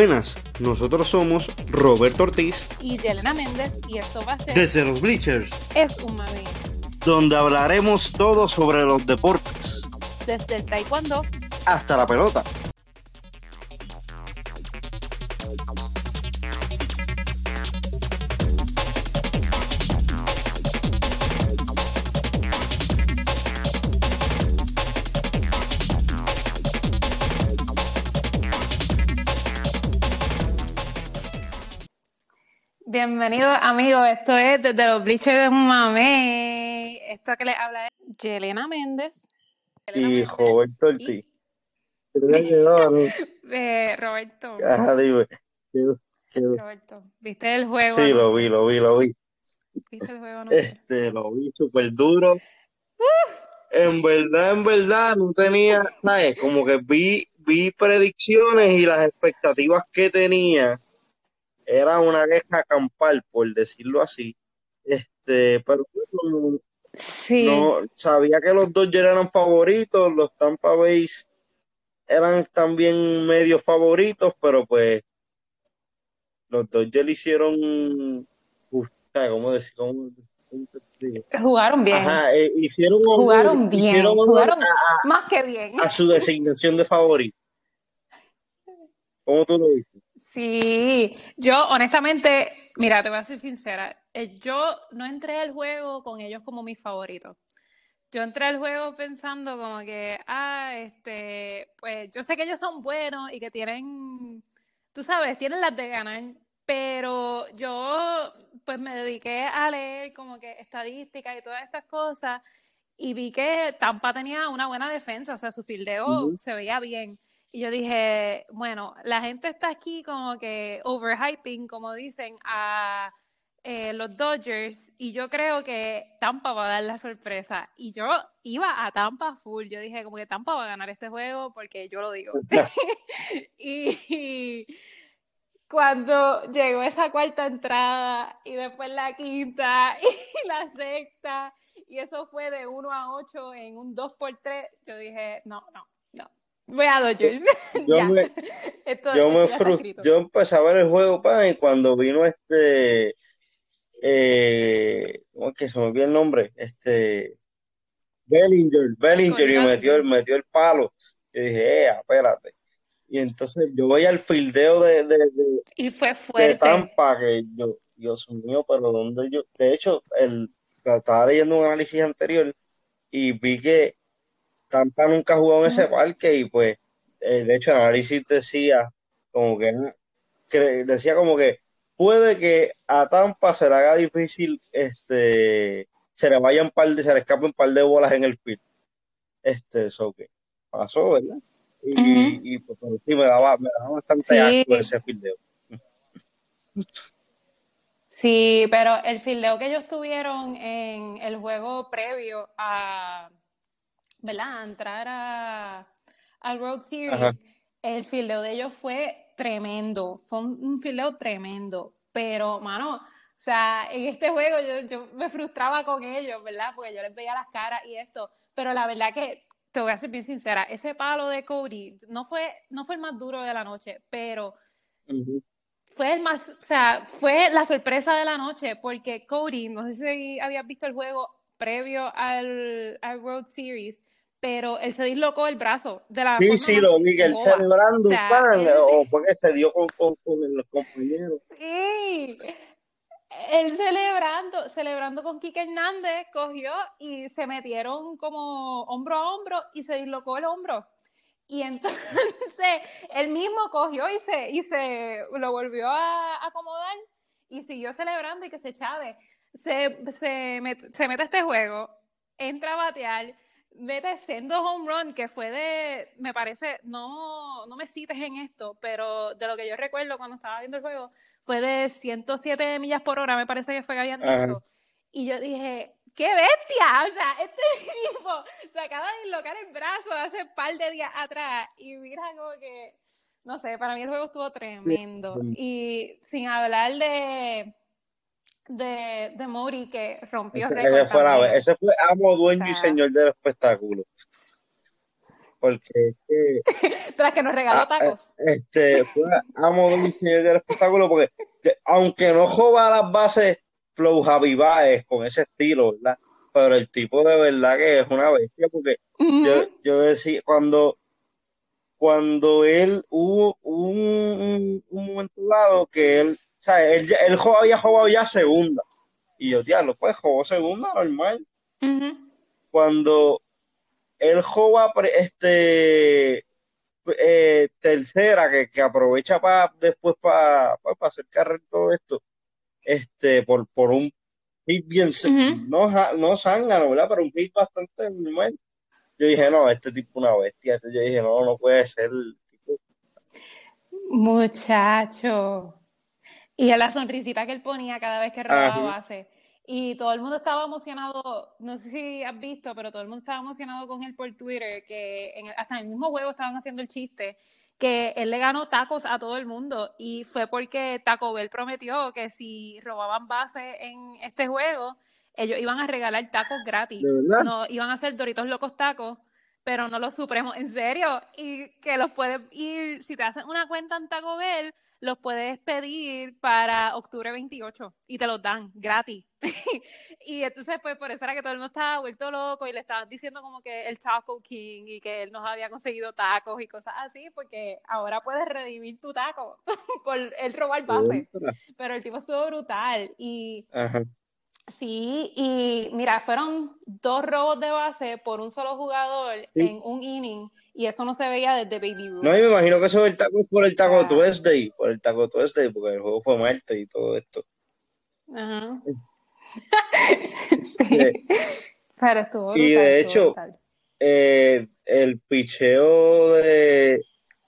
Buenas, nosotros somos Roberto Ortiz y Yelena Méndez y esto va a ser desde los Bleachers, Es un mame, donde hablaremos todo sobre los deportes, desde el taekwondo hasta la pelota. Bienvenidos amigos, esto es desde los Bleachers de un mame. Esto que les habla es Yelena Méndez. Y Roberto Ortiz. No, no. eh, Roberto. Ajá, dime. Quedó- quedó. Roberto, ¿viste el juego? Sí, lo vi, lo vi, lo vi. ¿Viste el juego anoche? Este, lo vi súper duro. En verdad, en verdad, no tenía, ¿sabes? Como que vi, vi predicciones y las expectativas que tenía era una queja campal, por decirlo así. Este, pero no, Sí. no- sabía que los Dodgers eran favoritos, los Tampa Bay eran también medio favoritos, pero pues los Dodgers hicieron, ¿sabes? ¿Cómo decir? ¿Cómo, digo? Jugaron bien. Ajá, eh, hicieron honor, Jugaron bien. hicieron Jugaron a, más que bien. a- a su designación de favorito. ¿Cómo tú lo viste? Sí, yo honestamente, mira, te voy a ser sincera, eh, yo no entré al juego con ellos como mis favoritos. Yo entré al juego pensando como que, ah, este, pues yo sé que ellos son buenos y que tienen, tú sabes, tienen las de ganar, pero yo pues me dediqué a leer como que estadísticas y todas estas cosas y vi que Tampa tenía una buena defensa, o sea, su fildeo Ujú. se veía bien. Y yo dije, bueno, la gente está aquí como que overhyping, como dicen, a eh, los Dodgers y yo creo que Tampa va a dar la sorpresa. Y yo iba a Tampa full, yo dije como que Tampa va a ganar este juego porque yo lo digo. y, y cuando llegó esa cuarta entrada y después la quinta y la sexta y eso fue de 1 a 8 en un 2 por 3 yo dije, no, no, no, voy a Dodgers. Yo me- yo me ya está frus- escrito. yo empecé a ver el juego pan y cuando vino este eh ¿cómo es que se me olvidó el nombre? Este Bellinger, Bellinger y metió el metió el palo. Y dije, eh, espérate. Y entonces yo veía el fildeo de, de, de, Y fue de fuerte. Tampa que yo, Dios mío, pero dónde yo, de hecho, el estaba leyendo un análisis anterior y vi que Tampa nunca ha jugado en ese parque y pues eh, de hecho el análisis decía como que, que decía como que puede que a Tampa se le haga difícil este se le vayan par de, se le escapen un par de bolas en el field. Este, eso que pasó, ¿verdad? Y, Ujú. y pues pero sí me daba, me daba bastante Sí. asco ese fildeo. Sí, pero el fildeo que ellos tuvieron en el juego previo a, ¿verdad? Entrar a, al World Series, Ajá. el fildeo de ellos fue tremendo, fue un, un fildeo tremendo, pero, mano, o sea, en este juego yo, yo me frustraba con ellos, ¿verdad? Porque yo les veía las caras y esto, pero la verdad que, te voy a ser bien sincera, ese palo de Cody no fue, no fue el más duro de la noche, pero fue el más, o sea, fue la sorpresa de la noche, porque Cody, no sé si habías visto el juego previo al, al World Series, pero él se dislocó el brazo de la Sí, sí, lo vi, él celebrando, O sea, pan, él- o fue que se dio con, con, con los compañeros. Sí, él celebrando, celebrando con Quique Hernández, cogió y se metieron como hombro a hombro y se dislocó el hombro. Y entonces él mismo cogió y se, y se lo volvió a acomodar y siguió celebrando y que se chave. Se, se, met- se mete a este juego, entra a batear, mete sendo home run que fue de, me parece, no, no me cites en esto, pero de lo que yo recuerdo cuando estaba viendo el juego, fue de 107 millas por hora, me parece que fue que habían dicho. Y yo dije, ¡qué bestia! O sea, este tipo se acaba de dislocar el brazo hace un par de días atrás y mira como que, no sé, para mí el juego estuvo tremendo. Y sin hablar de de, de Mori que rompió récord ese fue ese amo, dueño y O sea, señor del espectáculo. porque Tras que nos regaló ah, tacos. eh, este fue amo de un señor del espectáculo porque que- aunque no joba las bases Flow Javi Baez con ese estilo, ¿verdad? Pero el tipo de verdad que es una bestia porque yo, yo decía cuando cuando él hubo un, un, un momento dado que él, o sea, él, él había jugado ya segunda. Y yo, diablo, pues jugó segunda normal. Cuando él juega este eh, tercera que, que aprovecha para después para hacer carrera todo esto este por por un hit bien se- Ujú. no no zángano verdad pero un hit bastante normal. Yo dije no este tipo es una bestia. Yo dije no no puede ser Muchacho. Y a la sonrisita que él ponía cada vez que robaba base. Y todo el mundo estaba emocionado, no sé si has visto, pero todo el mundo estaba emocionado con él por Twitter, que en el- hasta en el mismo juego estaban haciendo el chiste, que él le ganó tacos a todo el mundo y fue porque Taco Bell prometió que si robaban base en este juego, ellos iban a regalar tacos gratis. No, iban a hacer Doritos Locos Tacos, pero no los Supremos, en serio. Y que los puedes ir, si te hacen una cuenta en Taco Bell, los puedes pedir para octubre 28 y te los dan gratis. y entonces, pues por eso era que todo el mundo estaba vuelto loco y le estaban diciendo como que el Taco King y que él nos había conseguido tacos y cosas así, porque ahora puedes redimir tu taco por el robar base. Pero el tipo estuvo brutal y Ajá. Sí, y mira, fueron dos robos de base por un solo jugador Sí. en un inning y eso no se veía desde Baby Ruth. no y me imagino que eso del taco es por el taco Ah. Tuesday por el taco Tuesday porque el juego fue martes y todo esto Ajá. Sí. sí. Pero estuvo Y brutal, de hecho, eh, el picheo de,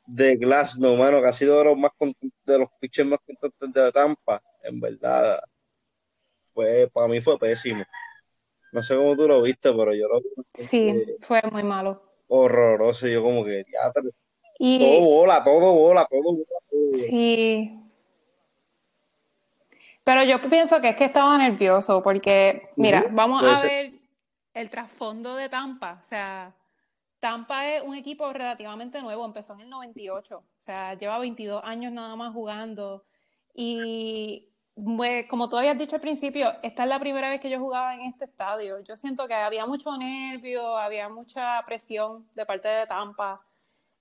de Glasnow, mano, que ha sido de los más de los picheos más contentos de Tampa, en verdad, fue, para mí fue pésimo. No sé cómo tú lo viste, pero yo lo vi Sí, fue muy malo. horroroso. Yo como que, ya, todo Y bola, todo bola, todo bola, todo bola. sí. Pero yo pienso que es que estaba nervioso porque, mira, vamos a ser. ver el trasfondo de Tampa. O sea, Tampa es un equipo relativamente nuevo, empezó en el 98, o sea, lleva 22 años nada más jugando. Y como tú habías dicho al principio, esta es la primera vez que yo jugaba en este estadio. Yo siento que había mucho nervio, había mucha presión de parte de Tampa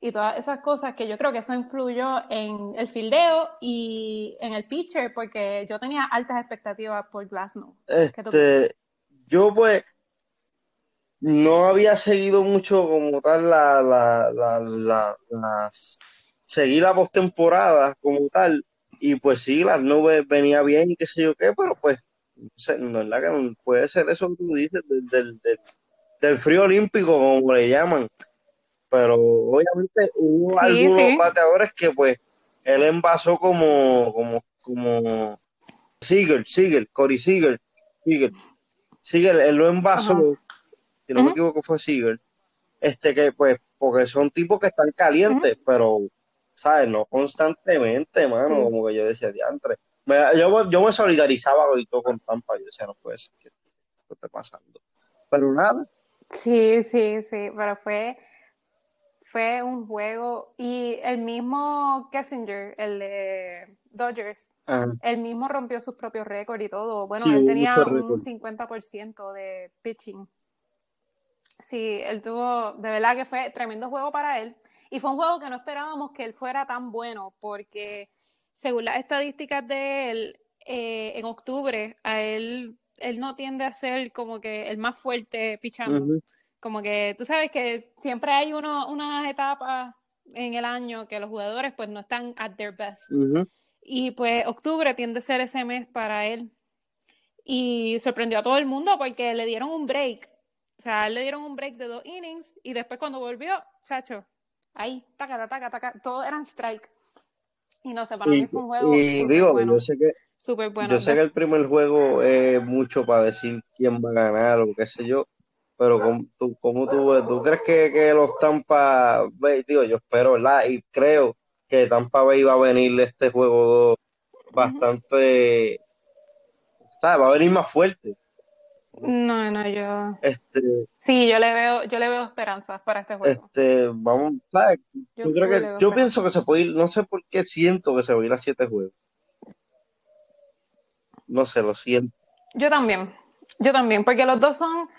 y todas esas cosas que yo creo que eso influyó en el fildeo y en el pitcher porque yo tenía altas expectativas por Glasnow. ¿Qué tú Este, yo pues no había seguido mucho como tal la, la, la, la, la- seguí la postemporada como tal y pues sí, las nubes venía bien y qué sé yo qué, pero pues no es la que puede ser eso que tú dices del, del, del, del frío olímpico como le llaman, pero obviamente hubo Sí, algunos sí. bateadores que pues él envasó como como como Seager, Seager, Corey Seager, Seager, Seager, él lo envasó, Ajá. si no me equivoco fue Seager, este que pues, porque son tipos que están calientes, pero, ¿sabes? No constantemente, mano, Sí. como que yo decía, diantre. Me, yo, yo me solidarizaba y todo con Tampa, yo decía, no puede ser que esto esté pasando. Pero nada, Sí, sí, sí, pero fue, fue un juego y el mismo Kessinger, el de Dodgers, ajá, él mismo rompió sus propios récords y todo. Bueno, Sí, él tenía un récords. 50% de pitching. Sí, él tuvo, de verdad que fue tremendo juego para él. Y fue un juego que no esperábamos que él fuera tan bueno, porque según las estadísticas de él, eh, en octubre, a él, él no tiende a ser como que el más fuerte pichando. Como que tú sabes que siempre hay uno, unas etapas en el año que los jugadores pues no están at their best. Y pues octubre tiende a ser ese mes para él. Y sorprendió a todo el mundo porque le dieron un break. O sea, le dieron un break de dos innings y después cuando volvió, chacho, ahí, taca, taca, taca, todos eran strike. Y no sé, para Y, mí fue un juego y digo, bueno, yo sé que súper bueno. Yo sé que el primer juego es mucho para decir quién va a ganar o qué sé yo, pero ¿cómo tú, cómo tú, tú crees que, que los Tampa Bay, digo, yo espero, ¿verdad? Y creo que Tampa Bay va a venir de este juego bastante, ¿sabes? Va a venir más fuerte. No, no, yo. Este, sí, yo le veo, yo le veo esperanzas para este juego. Este, vamos, Yo, creo que, yo pienso que se puede ir, no sé por qué siento que se va a ir a siete juegos. No sé, lo siento. Yo también, yo también, porque los dos son,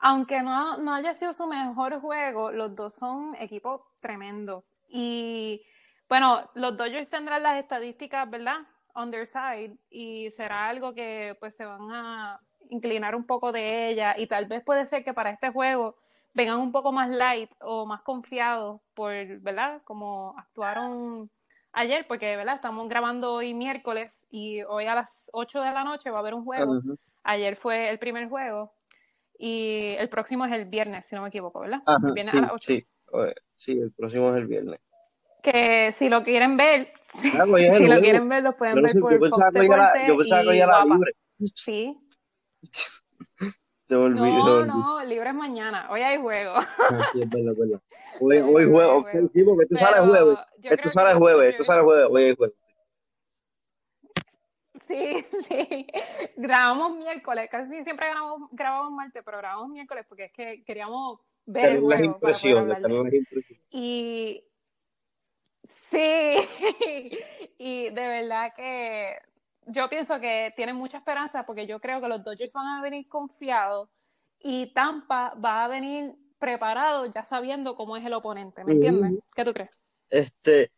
aunque no, no haya sido su mejor juego, los dos son equipos tremendos. Y bueno, los Dodgers tendrán las estadísticas, ¿verdad? On their side, y será algo que pues se van a inclinar un poco de ella y tal vez puede ser que para este juego vengan un poco más light o más confiados por, ¿verdad? Como actuaron ayer, porque, ¿verdad? Estamos grabando hoy miércoles y hoy a las 8 de la noche va a haber un juego. Ayer fue el primer juego y el próximo es el viernes, si no me equivoco, ¿verdad? sí, Sí, el próximo es el viernes. Que si lo quieren ver, si lo quieren ver, lo pueden ver por Yo pensaba que ya era libre. Sí, olvidé, no, no, libre es mañana. Hoy hay juego. Ah, sí, es verdad, es verdad. Hoy, hoy juego. Okay, sí, porque tú sales jueves. Tú sales jueves, tú sales jueves. Hoy hay juego. Sí, sí. Grabamos miércoles. Casi siempre grabamos, grabamos martes, pero grabamos miércoles porque es que queríamos ver el juego. Las impresiones, las impresiones. Y sí, y de verdad que yo pienso que tiene mucha esperanza porque yo creo que los Dodgers van a venir confiados y Tampa va a venir preparado ya sabiendo cómo es el oponente, ¿me entiendes? ¿Qué tú crees? Este,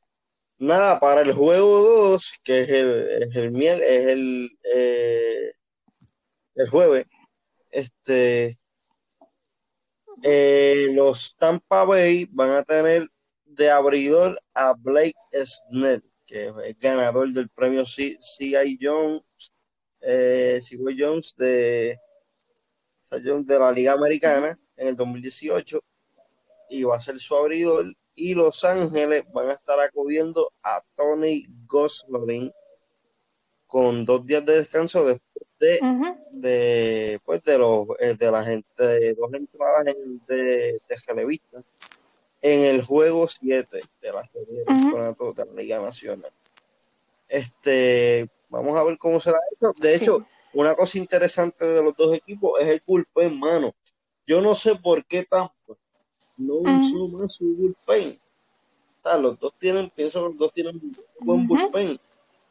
nada, para el juego 2, que es el, es el miel, es el, eh, el jueves, este, eh, los Tampa Bay van a tener de abridor a Blake Snell que es ganador del premio C.I. Jones, eh, Jones de, de la Liga Americana en el 2018 y va a ser su abridor y Los Ángeles van a estar acudiendo a Tony Gosling con dos días de descanso después de, de pues de los eh, de la gente de dos entradas de, de televista en el juego 7 de la serie de la Liga Nacional. Este, vamos a ver cómo será esto. De hecho, una cosa interesante de los dos equipos es el bullpen, mano. Yo no sé por qué Tampa no usó más su bullpen. los dos tienen, pienso que los dos tienen un buen bullpen.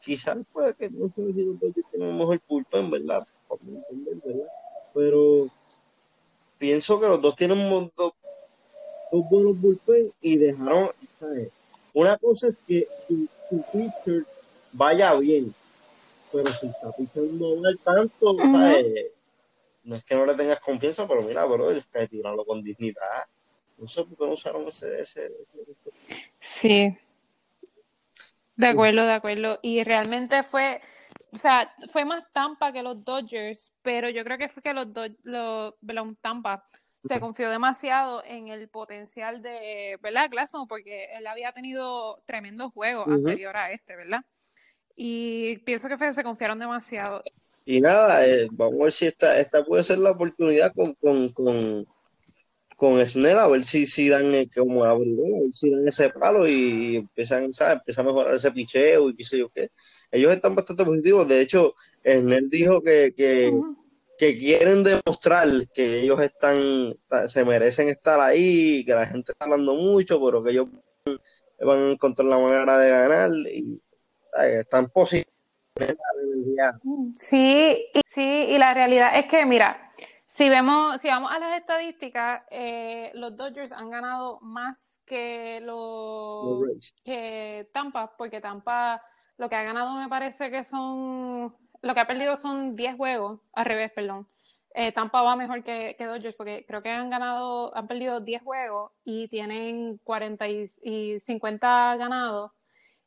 Quizás puede que no si los dos tienen mejor bullpen, ¿verdad? ¿verdad? Pero pienso que los dos tienen un montón dos buenos bullpen y dejaron, Una cosa es que su, pitcher vaya bien, pero si está pitchando no tanto, No es que no le tengas confianza, pero mira, bro, es que tirarlo con dignidad. No sé por qué no usaron ese, ese, Sí. De acuerdo, de acuerdo. Y realmente fue, o sea, fue más Tampa que los Dodgers, pero yo creo que fue que los, Dodgers, los, los Tampa se confió demasiado en el potencial de, ¿verdad? Glasnow, porque él había tenido tremendos juegos anterior a este, ¿verdad? Y pienso que se confiaron demasiado. Y nada, eh, vamos a ver si esta, esta puede ser la oportunidad con, con, con, con Snell, a ver si, si dan eh, como abridor, a ver si dan ese palo y empiezan, ¿sabes? empiezan a mejorar ese picheo y qué sé yo qué. Ellos están bastante positivos, de hecho, Snell dijo que, que, que quieren demostrar que ellos están, se merecen estar ahí, que la gente está hablando mucho, pero que ellos van a encontrar la manera de ganar y están positivos. Sí, y, sí, y la realidad es que, mira, si vemos, si vamos a las estadísticas, eh, los Dodgers han ganado más que los que Tampa, porque Tampa lo que ha ganado me parece que son lo que ha perdido son 10 juegos, al revés, perdón. Eh, Tampa va mejor que, Dodgers porque creo que han ganado, han perdido 10 juegos y tienen 40 y, 50 ganados.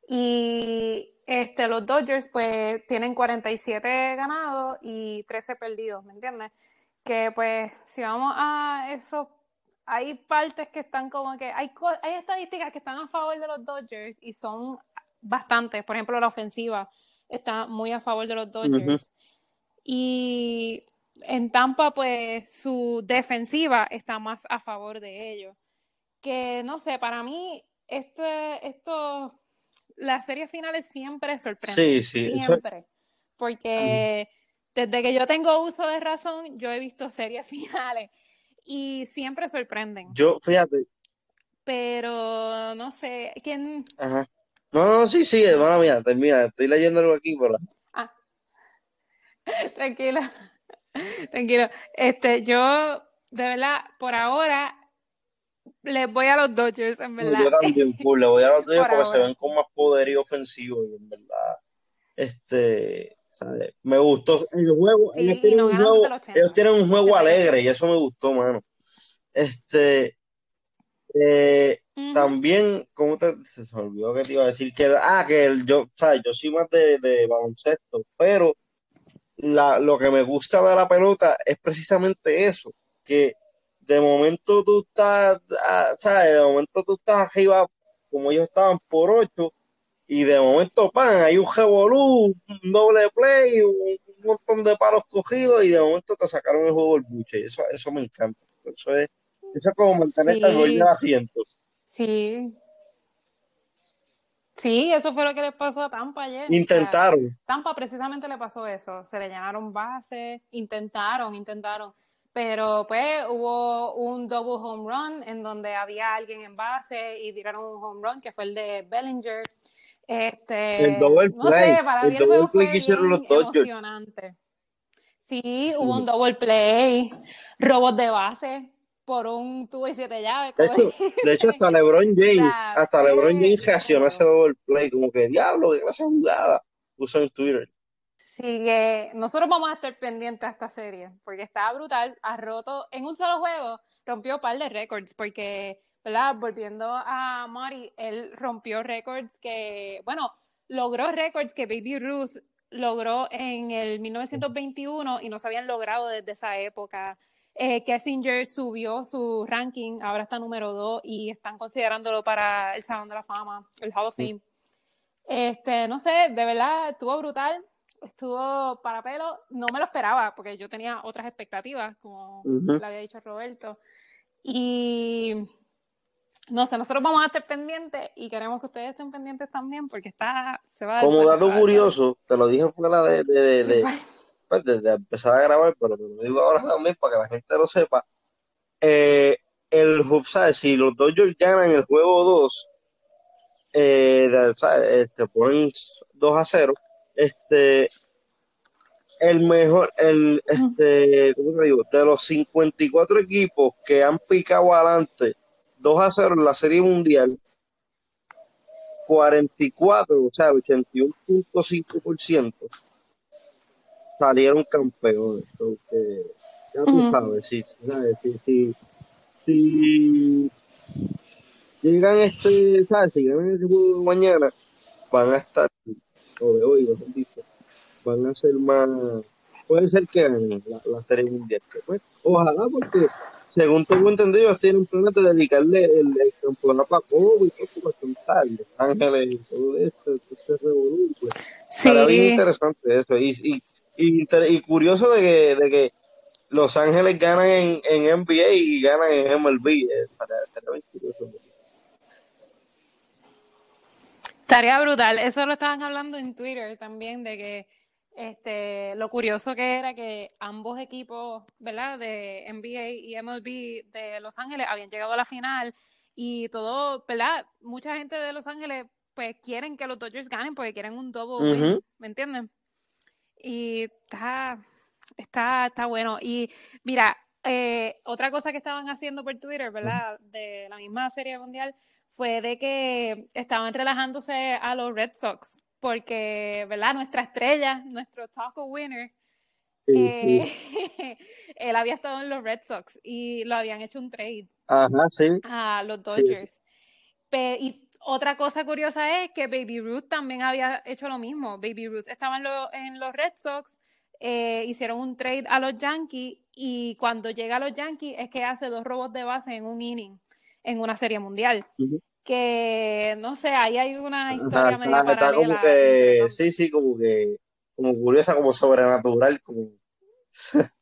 Y este, los Dodgers pues tienen 47 ganados y 13 perdidos, ¿me entiendes? Que pues si vamos a eso, hay partes que están como que, hay, hay estadísticas que están a favor de los Dodgers y son bastantes, por ejemplo la ofensiva está muy a favor de los Dodgers. Y en Tampa, pues su defensiva está más a favor de ellos. Que no sé, para mí, este, esto, las series finales siempre sorprenden. Sí, sí. Siempre. Porque desde que yo tengo uso de razón, yo he visto series finales y siempre sorprenden. Yo, fíjate. Pero no sé, ¿quién? Ajá. No, no, sí, sí, hermana mía, termina, estoy leyendo algo aquí, pero... Ah. Tranquilo. Tranquilo. Este, yo, de verdad, por ahora, les voy a los Dodgers, en verdad. Yo también, pues, le voy a los Dodgers porque se ven con más poder y ofensivo, y en verdad, este, ¿sabes? me gustó el juego, ellos, tienen un juego ellos tienen un juego alegre y eso me gustó, mano. Este, eh, también, ¿cómo te, se me olvidó que te iba a decir? Que, ah, que el, yo, ¿sabes? Yo soy más de, de baloncesto, pero la, lo que me gusta de la pelota es precisamente eso, que de momento tú estás, ah, ¿sabes? De momento tú estás arriba, como ellos estaban por ocho, y de momento, pan, hay un revolú, un doble play, un, montón de palos cogidos, y de momento te sacaron el juego el buche, eso, eso me encanta, eso es, eso es como mantener el del asiento. Sí, Sí, eso fue lo que le pasó a Tampa ayer. Intentaron. Tampa precisamente le pasó eso. Se le llenaron bases, intentaron, intentaron. Pero pues hubo un double home run en donde había alguien en base y tiraron un home run que fue el de Bellinger. Este, el double play. el double play que hicieron los Dodgers. Sí, hubo un double play, robos de base por un tubo y siete llaves. De hecho, de hecho, hasta LeBron James, hasta LeBron James reaccionó a ese double play, como que diablo, qué clase jugada, puso en Twitter. Sí, que nosotros vamos a estar pendientes a esta serie, porque está brutal, ha roto, en un solo juego, rompió un par de récords, porque, ¿verdad? Volviendo a Mari, él rompió récords que, bueno, logró récords que Baby Ruth logró en el 1921 y no se habían logrado desde esa época. Eh, Kessinger subió su ranking, ahora está número 2 y están considerándolo para el Salón de la Fama, el Hall of Fame. Este, no sé, de verdad estuvo brutal, estuvo para pelo, no me lo esperaba porque yo tenía otras expectativas, como le había dicho Roberto. Y no sé, nosotros vamos a estar pendientes y queremos que ustedes estén pendientes también porque está, se va a Como dato curioso, te lo dije fuera de, de, de pues, desde empezar a grabar, pero te lo digo ahora también para que la gente lo sepa. Eh, el ¿sabes? Si los Dodgers ganan el juego 2, eh, Este, ponen 2 a 0, este, el mejor, el, este, ¿cómo te digo? De los 54 equipos que han picado adelante 2 a 0 en la Serie Mundial, 44, o sea, 81.5% salieron campeones. Porque, ya tú sabes, si, Si, si, llegan este, ¿sabes? Si este juego mañana, van a estar, o de hoy, mejor dicho, van a ser más, puede ser que ganen la, la serie mundial. Pues, ojalá, porque según tengo entendido, tienen un plan de dedicarle el, el campeonato a COVID, todo Los Ángeles, y todo esto, este revolución. Pues. Sí. Para mí es interesante eso. Y, y y, curioso de que, de que Los Ángeles ganan en, en NBA y ganan en MLB. Eh, Estaría brutal. Eso lo estaban hablando en Twitter también, de que este, lo curioso que era que ambos equipos, ¿verdad? De NBA y MLB de Los Ángeles habían llegado a la final y todo, ¿verdad? Mucha gente de Los Ángeles pues quieren que los Dodgers ganen porque quieren un double ¿me entienden? Y está, está, está bueno. Y mira, eh, otra cosa que estaban haciendo por Twitter, ¿verdad? De la misma serie mundial, fue de que estaban relajándose a los Red Sox, porque, ¿verdad? Nuestra estrella, nuestro taco winner, eh, él había estado en los Red Sox y lo habían hecho un trade a los Dodgers. y otra cosa curiosa es que Baby Ruth también había hecho lo mismo. Baby Ruth estaba en, los Red Sox, eh, hicieron un trade a los Yankees y cuando llega a los Yankees es que hace dos robos de base en un inning en una serie mundial. Que no sé, ahí hay una historia medio paralela. sí, sí, como que como curiosa, como sobrenatural, como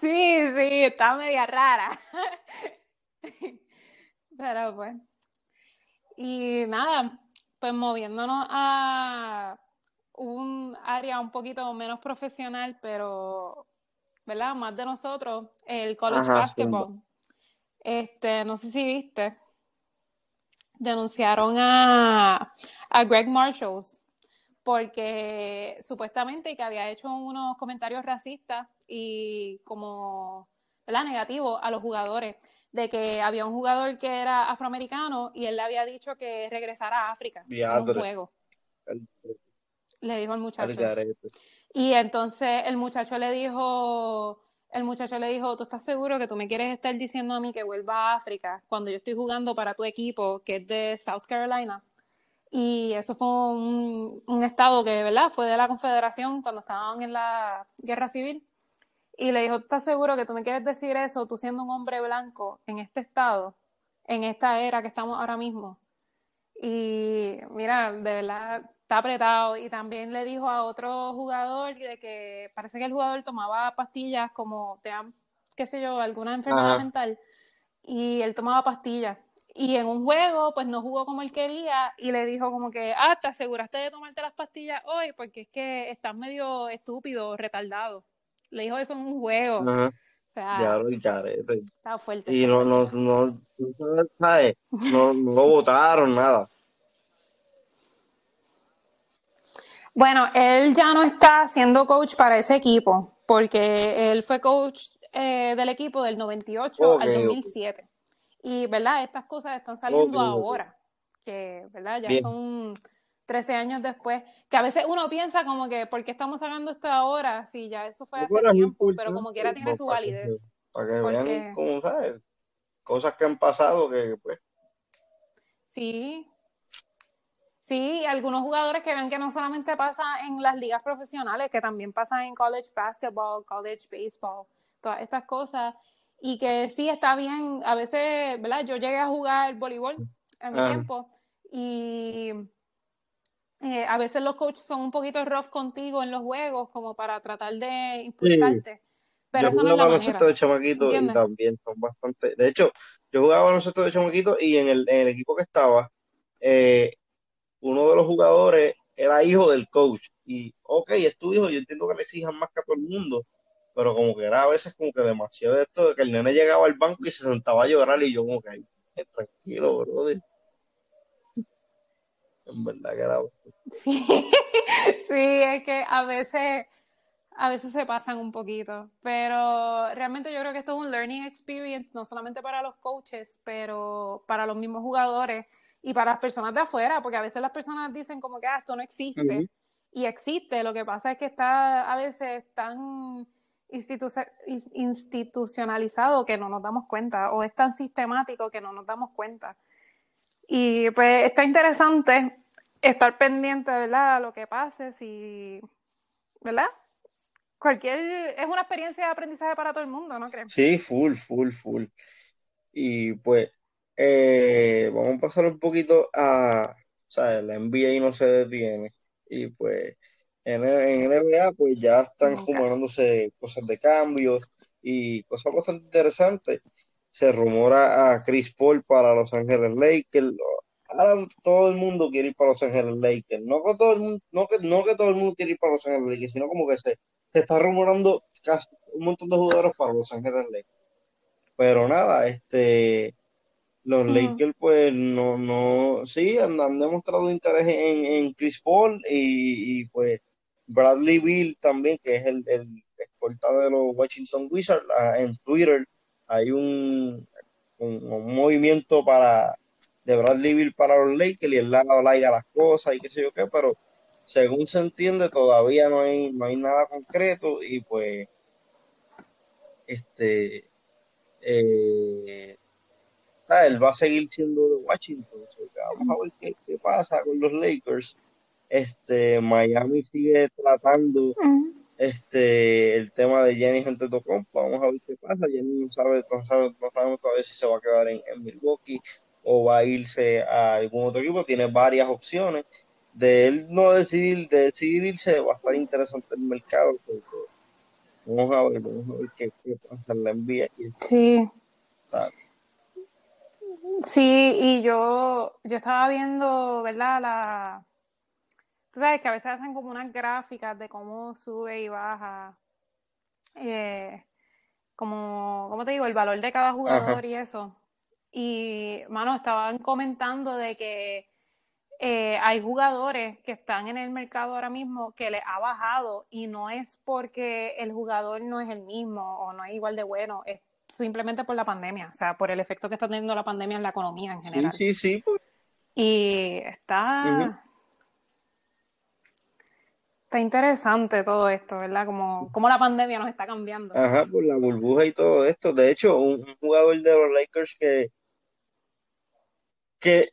Sí, sí, está media rara. Pero bueno. Y nada, pues moviéndonos a, un área un poquito menos profesional, pero, ¿verdad? Más de nosotros, el college basketball. Este, no sé si viste, denunciaron a, a Greg Marshalls porque supuestamente que había hecho unos comentarios racistas y como ¿verdad? negativos a los jugadores, de que había un jugador que era afroamericano y él le había dicho que regresara a África en un juego. Le dijo al muchacho. Y entonces el muchacho le dijo, el muchacho le dijo, ¿tú estás seguro que tú me quieres estar diciendo a mí que vuelva a África cuando yo estoy jugando para tu equipo que es de South Carolina? Y eso fue un, un estado que, ¿verdad? Fue de la Confederación cuando estaban en la guerra civil. Y le dijo, ¿tú estás seguro que tú me quieres decir eso, tú siendo un hombre blanco en este estado, en esta era que estamos ahora mismo? Y mira, de verdad, está apretado. Y también le dijo a otro jugador de que parece que el jugador tomaba pastillas como, te han, qué sé yo, alguna enfermedad mental. Y él tomaba pastillas. Y en un juego, pues no jugó como él quería y le dijo como que, ah, ¿te aseguraste de tomarte las pastillas hoy? Porque es que estás medio estúpido, retardado. Le dijo eso en un juego. O sea, ya lo Está fuerte. Y no, no, no, ¿sabes? No, no votaron nada. Bueno, él ya no está siendo coach para ese equipo, porque él fue coach eh, del equipo del 98 al 2007. Y, ¿verdad? Estas cosas están saliendo ahora, que, ¿verdad? Ya son 13 años después, que a veces uno piensa como que, ¿por qué estamos sacando esto ahora? Si ya eso fue hace tiempo, pero como quiera tiene su validez. Para que, vean, como sabes, cosas que han pasado que, pues. Sí, Sí, algunos jugadores que ven que no solamente pasa en las ligas profesionales, que también pasa en college basketball, college baseball, todas estas cosas. Y que sí está bien, a veces, ¿verdad? Yo llegué a jugar voleibol en mi tiempo y eh, a veces los coaches son un poquito rough contigo en los juegos, como para tratar de impulsarte. Pero yo jugaba baloncesto de chamaquito y también son bastante. De hecho, yo jugaba baloncesto de chamaquito y en el, en el equipo que estaba, eh, uno de los jugadores era hijo del coach. Y, ok, es tu hijo, yo entiendo que le exijan más que a todo el mundo, pero como que era a veces como que demasiado de esto, de que el nene llegaba al banco y se sentaba a llorar y yo como que, tranquilo, brother. En verdad que era... Sí, sí, es que a veces, a veces se pasan un poquito, pero realmente yo creo que esto es un learning experience, no solamente para los coaches, pero para los mismos jugadores y para las personas de afuera, porque a veces las personas dicen como que ah, esto no existe, y existe, lo que pasa es que está a veces tan institucionalizado que no nos damos cuenta, o es tan sistemático que no nos damos cuenta. Y pues está interesante estar pendiente, ¿verdad?, a lo que pase, si, ¿verdad? Cualquier, es una experiencia de aprendizaje para todo el mundo, ¿no crees? Sí, full, full, full. Y pues eh, vamos a pasar un poquito a, o sea, la NBA no se detiene y pues en, en NBA pues ya están fumándose cosas de cambios y cosas bastante interesantes. Se rumora a Chris Paul para Los Ángeles Lakers. Ahora todo el mundo quiere ir para Los Ángeles Lakers. No que todo el mundo, no que, no que todo el mundo quiere ir para Los Ángeles Lakers, sino como que se, se está rumorando casi un montón de jugadores para Los Ángeles Lakers. Pero nada, este los Lakers, pues, no, no, sí, han, demostrado interés en, en Chris Paul y, pues Bradley Bill también, que es el, el de los Washington Wizards, ah, en Twitter hay un, un, movimiento para de Bradley Bill para los Lakers y él le ha dado like a las cosas y qué sé yo qué, pero según se entiende todavía no hay, no hay nada concreto y pues este eh, él va a seguir siendo de Washington. vamos a ver qué, pasa con los Lakers. Este, Miami sigue tratando este el tema de Jenny Antetokounmpo. Vamos a ver qué pasa. Jenny no sabe, no, sabe, no sabemos todavía si se va a quedar en, Milwaukee o va a irse a algún otro equipo. Tiene varias opciones. De él no decidir, de decidir irse va a estar interesante el mercado. vamos a ver, vamos a ver qué, qué pasa en la NBA. Sí. Sí, y yo, yo estaba viendo, ¿verdad? La, tú sabes que a veces hacen como unas gráficas de cómo sube y baja, eh, como, ¿cómo te digo? El valor de cada jugador y eso. Y, mano, estaban comentando de que eh, hay jugadores que están en el mercado ahora mismo que les ha bajado y no es porque el jugador no es el mismo o no es igual de bueno, es simplemente por la pandemia, o sea, por el efecto que está teniendo la pandemia en la economía en general. Sí, sí, sí. Pues. Y está... Está interesante todo esto, ¿verdad? Como, como la pandemia nos está cambiando. Ajá, por la burbuja y todo esto. De hecho, un, jugador de los Lakers que, que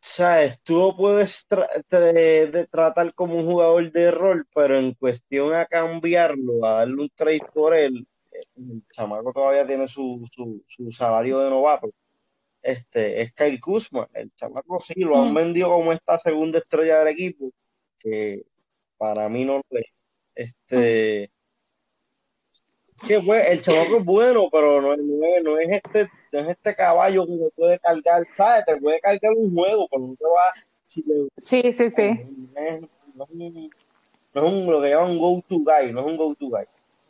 sabes, tú lo puedes tratar como un jugador de rol, pero en cuestión a cambiarlo, a darle un trade por él, el chamaco todavía tiene su, su, su salario de novato. Este, es Kyle Kuzma, el chamaco sí, lo han mm. vendido como esta segunda estrella del equipo, que para mí no lo es. Este, que pues, el chamaco es bueno, pero no, no, no, es este, no es este caballo que se puede cargar, ¿sabes? Te puede cargar un juego, pero no te va si Sí, sí, sí. No es, no es un, lo que llaman un go-to guy, no es un go-to guy.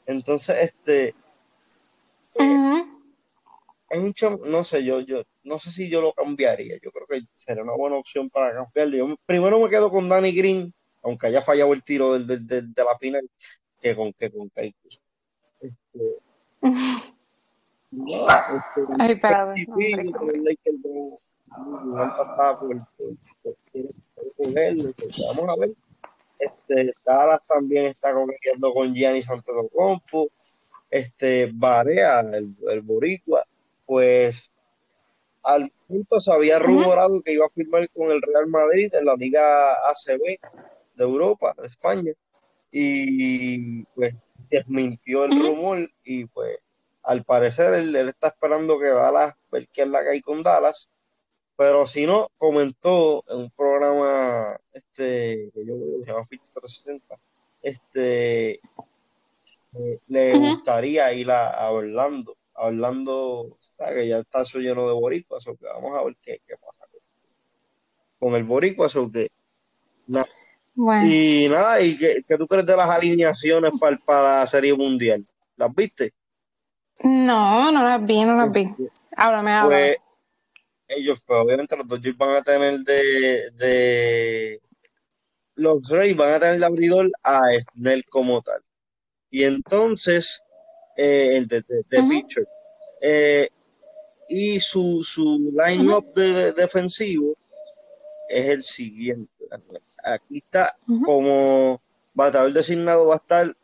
Entonces, este, es un no sé, yo, yo, no sé si yo lo cambiaría. Yo creo que sería una buena opción para cambiarlo. Yo primero me quedo con Danny Green, aunque haya fallado el tiro del, de la final, que con que con Este, no, este, Ay, pero, vamos a ver. Este, Dallas también está compitiendo con Gianni Compo Este, Barea, el, el boricua, pues al punto se había rumorado que iba a firmar con el Real Madrid en la Liga ACB de Europa, de España, y pues desmintió el rumor y pues al parecer él, está esperando que Dallas, ver qué es la que hay con Dallas, pero si no, comentó en un programa este que yo se llama Fit 360, este eh, le gustaría ir a, Orlando, a Orlando, que ya está eso lleno de boricuas, o que vamos a ver qué, qué pasa con, el boricua, o que y nada, ¿y qué, tú crees de las alineaciones para, para la Serie Mundial? ¿Las viste? No, no las vi, no las vi. Háblame, háblame. Pues ellos, pues obviamente los Dodgers van a tener de, de los Reyes van a tener el abridor a Snell como tal. Y entonces, eh, el de, de, pitcher. Eh, y su, su line-up de, defensivo es el siguiente aquí está como bateador designado va a estar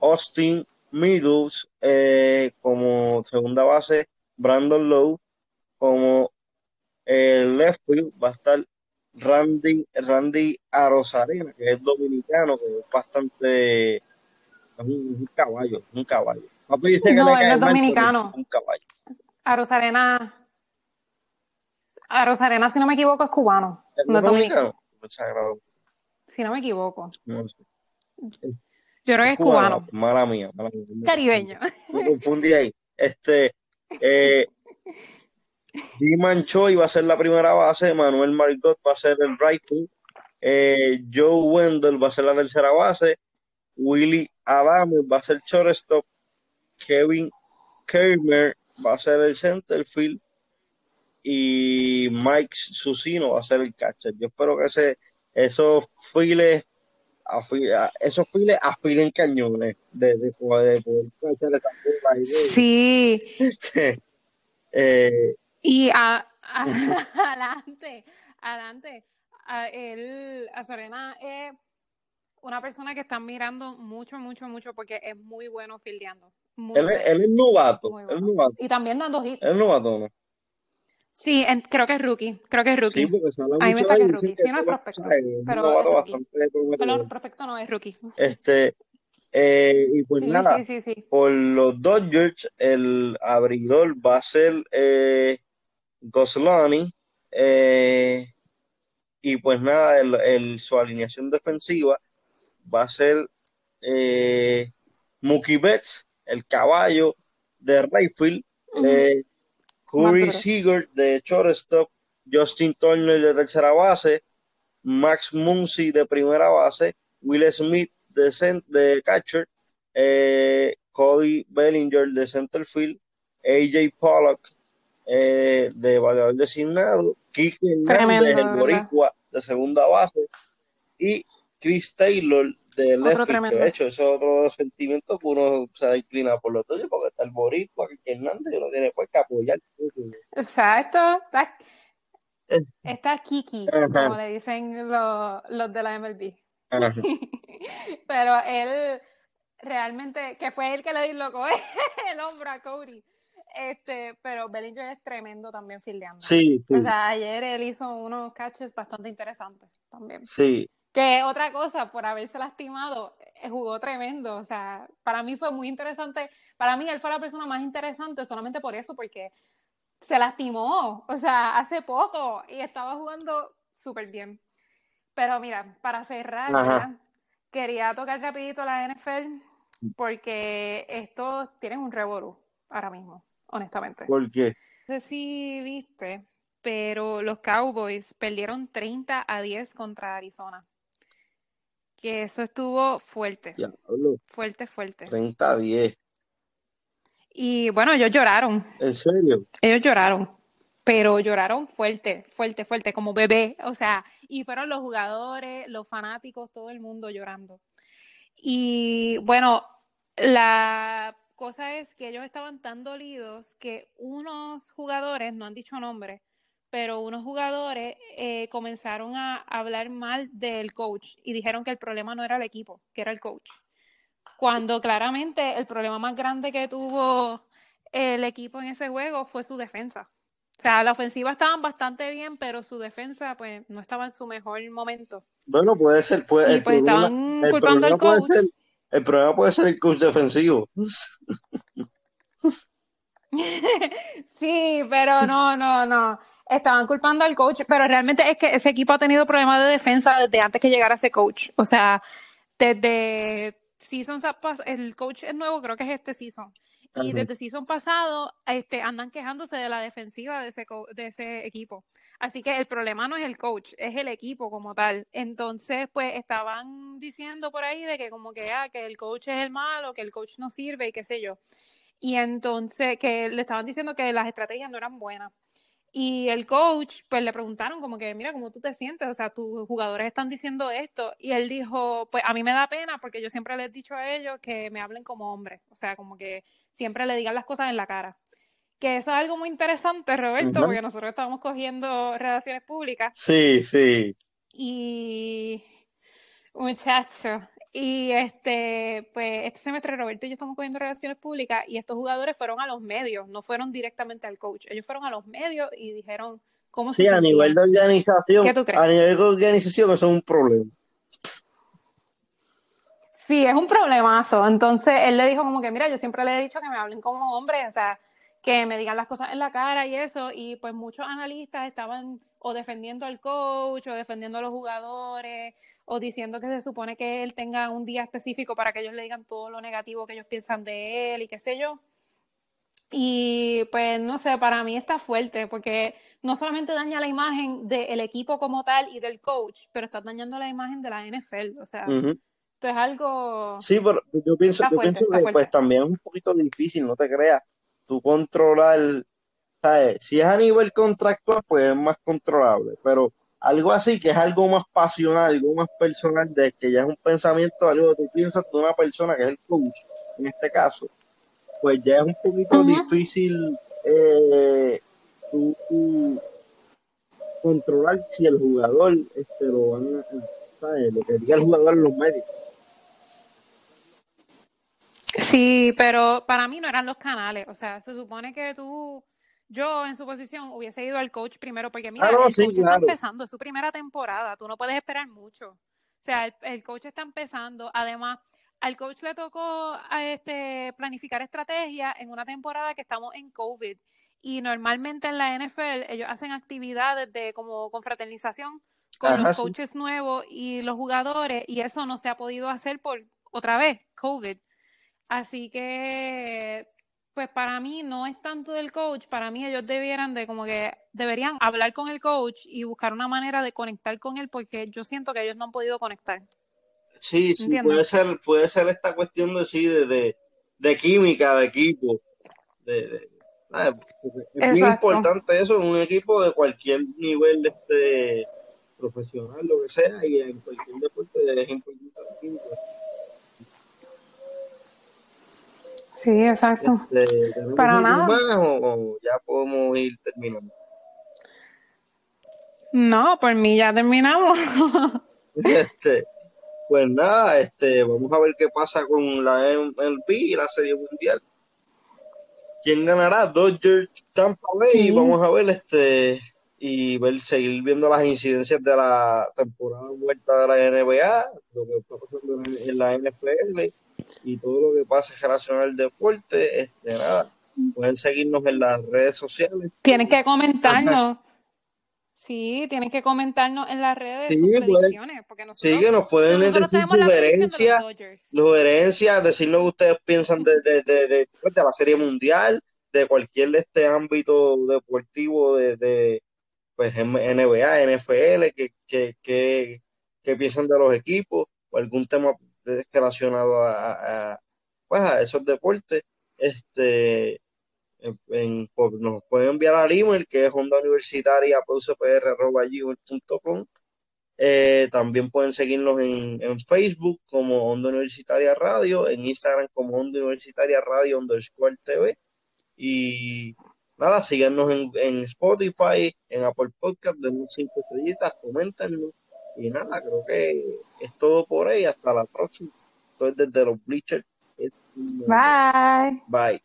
Austin Meadows, eh, como segunda base Brandon Lowe, como el left field va a estar Randy, Randy Arosarena, que es dominicano, que es bastante, es un, caballo, un caballo. no, es dominicano. Un caballo. Arosarena, Arosarena, si no me equivoco, es cubano. no es dominicano. dominicano si no me equivoco. No sé. Yo creo que es cubano. Mala mía, mala mía. Caribeño. Me confundí ahí. Este, eh, Diman Choi va a ser la primera base, Manuel Margot va a ser el right eh, Joe Wendell va a ser la tercera base, Willie Adams va a ser shortstop, Kevin Kermer va a ser el center field y Mike Susino va a ser el catcher. Yo espero que ese esos files esos files afilen cañones de, de, poder, hacer esa Sí. eh, y a, adelante, adelante. A él, a Serena es una persona que están mirando mucho, mucho, mucho porque es muy bueno fildeando. él, él, es novato, él. Y también dando hits. es novato, ¿no? Sí, creo que es rookie. Creo que es rookie. Sí, porque se habla a mí me saca rookie. Sí, no es prospecto. Pero, es pero prospecto no es rookie. Este, eh, y pues nada, sí, sí, por los Dodgers, el abridor va a ser eh, Goslani. Eh, y pues nada, el, el, su alineación defensiva va a ser eh, Mookie Betts, el caballo de Rayfield. eh, Curry Seager de shortstop, Justin Turner de tercera base, Max Muncy de primera base, Will Smith de, de catcher, eh, Cody Bellinger de center field, AJ Pollock eh, de bateador designado, Kike Hernández, el boricua de segunda base, y Chris Taylor de left De hecho, eso es otro sentimiento que uno se inclina por lo tuyo, porque está el boricua, Kike Hernández, y uno tiene pues que apoyar. Exacto. Está, Kiki, como le dicen los, los de la MLB. Pero él realmente, que fue él que le dislocó el hombro a Cody. Este, pero Bellinger es tremendo también fildeando. Sí, sí. O sea, ayer él hizo unos catches bastante interesantes también. Sí. Que otra cosa, por haberse lastimado, eh, jugó tremendo. O sea, para mí fue muy interesante. Para mí él fue la persona más interesante solamente por eso, porque se lastimó. O sea, hace poco y estaba jugando súper bien. Pero mira, para cerrar, quería tocar rapidito la NFL porque estos tienen un revolú ahora mismo, honestamente. ¿Por qué? No sé si viste, pero los Cowboys perdieron 30 a 10 contra Arizona. Que eso estuvo fuerte. fuerte, fuerte. 30 a 10. Y bueno, ellos lloraron. ¿En serio? Ellos lloraron pero lloraron fuerte, fuerte, fuerte, como bebé, o sea, y fueron los jugadores, los fanáticos, todo el mundo llorando. Y bueno, la cosa es que ellos estaban tan dolidos que unos jugadores, no han dicho nombre, pero unos jugadores eh, comenzaron a hablar mal del coach y dijeron que el problema no era el equipo, que era el coach. Cuando claramente el problema más grande que tuvo el equipo en ese juego fue su defensa. O sea, la ofensiva estaban bastante bien, pero su defensa pues no estaba en su mejor momento. Bueno, puede ser, puede, y pues estaban culpando al coach. Ser, el problema puede ser el coach defensivo. sí, pero no, no, no. Estaban culpando al coach, pero realmente es que ese equipo ha tenido problemas de defensa desde antes que llegara ese coach. O sea, desde season el coach es nuevo, creo que es este season y desde season pasado este, andan quejándose de la defensiva de ese, de ese equipo. Así que el problema no es el coach, es el equipo como tal. Entonces, pues estaban diciendo por ahí de que como que, ah, que el coach es el malo, que el coach no sirve y qué sé yo. Y entonces, que le estaban diciendo que las estrategias no eran buenas. Y el coach, pues le preguntaron como que, mira, ¿cómo tú te sientes? O sea, tus jugadores están diciendo esto. Y él dijo, pues a mí me da pena porque yo siempre les he dicho a ellos que me hablen como hombres. O sea, como que siempre le digan las cosas en la cara. Que eso es algo muy interesante, Roberto, porque nosotros estamos cogiendo relaciones públicas. Sí, sí. Y muchacho, y este, pues este semestre Roberto y yo estamos cogiendo relaciones públicas y estos jugadores fueron a los medios, no fueron directamente al coach. Ellos fueron a los medios y dijeron cómo sí, a nivel de organización, a nivel de organización eso es un problema. Sí, es un problemazo. Entonces él le dijo como que, mira, yo siempre le he dicho que me hablen como hombre, o sea, que me digan las cosas en la cara y eso. Y pues muchos analistas estaban o defendiendo al coach o defendiendo a los jugadores o diciendo que se supone que él tenga un día específico para que ellos le digan todo lo negativo que ellos piensan de él y qué sé yo. Y pues no sé, para mí está fuerte porque no solamente daña la imagen del equipo como tal y del coach, pero está dañando la imagen de la NFL. O sea, es algo... Sí, pero yo pienso, yo pienso que pues también es un poquito difícil, no te creas, tú controlar, ¿sabes? Si es a nivel contractual, pues es más controlable, pero algo así que es algo más pasional, algo más personal, de que ya es un pensamiento, algo que tú piensas de una persona que es el coach, en este caso, pues ya es un poquito difícil eh, tú, controlar si el jugador este, lo van a, ¿sabes? lo que diga el jugador en los medios. Sí, pero para mí no eran los canales. O sea, se supone que tú, yo en su posición hubiese ido al coach primero, porque mira, el coach está empezando, es su primera temporada, tú no puedes esperar mucho. O sea, el, coach está empezando. Además, al coach le tocó a este planificar estrategia en una temporada que estamos en COVID. Y normalmente en la NFL ellos hacen actividades de como confraternización con los coaches nuevos y los jugadores, y eso no se ha podido hacer por otra vez, COVID. Así que pues para mí no es tanto del coach, para mí ellos debieran de como que deberían hablar con el coach y buscar una manera de conectar con él porque yo siento que ellos no han podido conectar. Sí, sí, puede ser, puede ser esta cuestión de sí, de, de, química de equipo. De, es muy importante eso en un equipo de cualquier nivel de este profesional, lo que sea, y en cualquier deporte es importante la química. Sí, exacto. Este, Para nada. Más, o, ya podemos ir terminando? No, por mí ya terminamos. este, pues nada, este, vamos a ver qué pasa con la MLB y la Serie Mundial. ¿Quién ganará? Dodgers, Tampa Bay. Vamos a ver este y ver seguir viendo las incidencias de la temporada vuelta de la NBA, lo que está pasando en la NFL y todo lo que pasa relacionado al deporte, este, nada, pueden seguirnos en las redes sociales. Tienen que comentarnos. Sí, tienen que comentarnos en las redes sí, porque sí, que nos pueden decir sugerencias, sugerencias, decir lo que ustedes piensan de, de, de, de, la Serie Mundial, de cualquier de este ámbito deportivo de, de pues NBA, NFL, que, que, que, que piensan de los equipos, o algún tema relacionado a, a, pues a esos deportes, este pues, nos pueden enviar al email que es onda universitaria eh, también pueden seguirnos en, en, Facebook como Onda Universitaria Radio, en Instagram como Onda Universitaria Radio underscore TV y nada, síganos en, en Spotify, en Apple Podcast, denos cinco estrellitas, coméntenos y nada, creo que es todo por ahí. Hasta la próxima. Estoy desde los bleachers. Bye. Bye.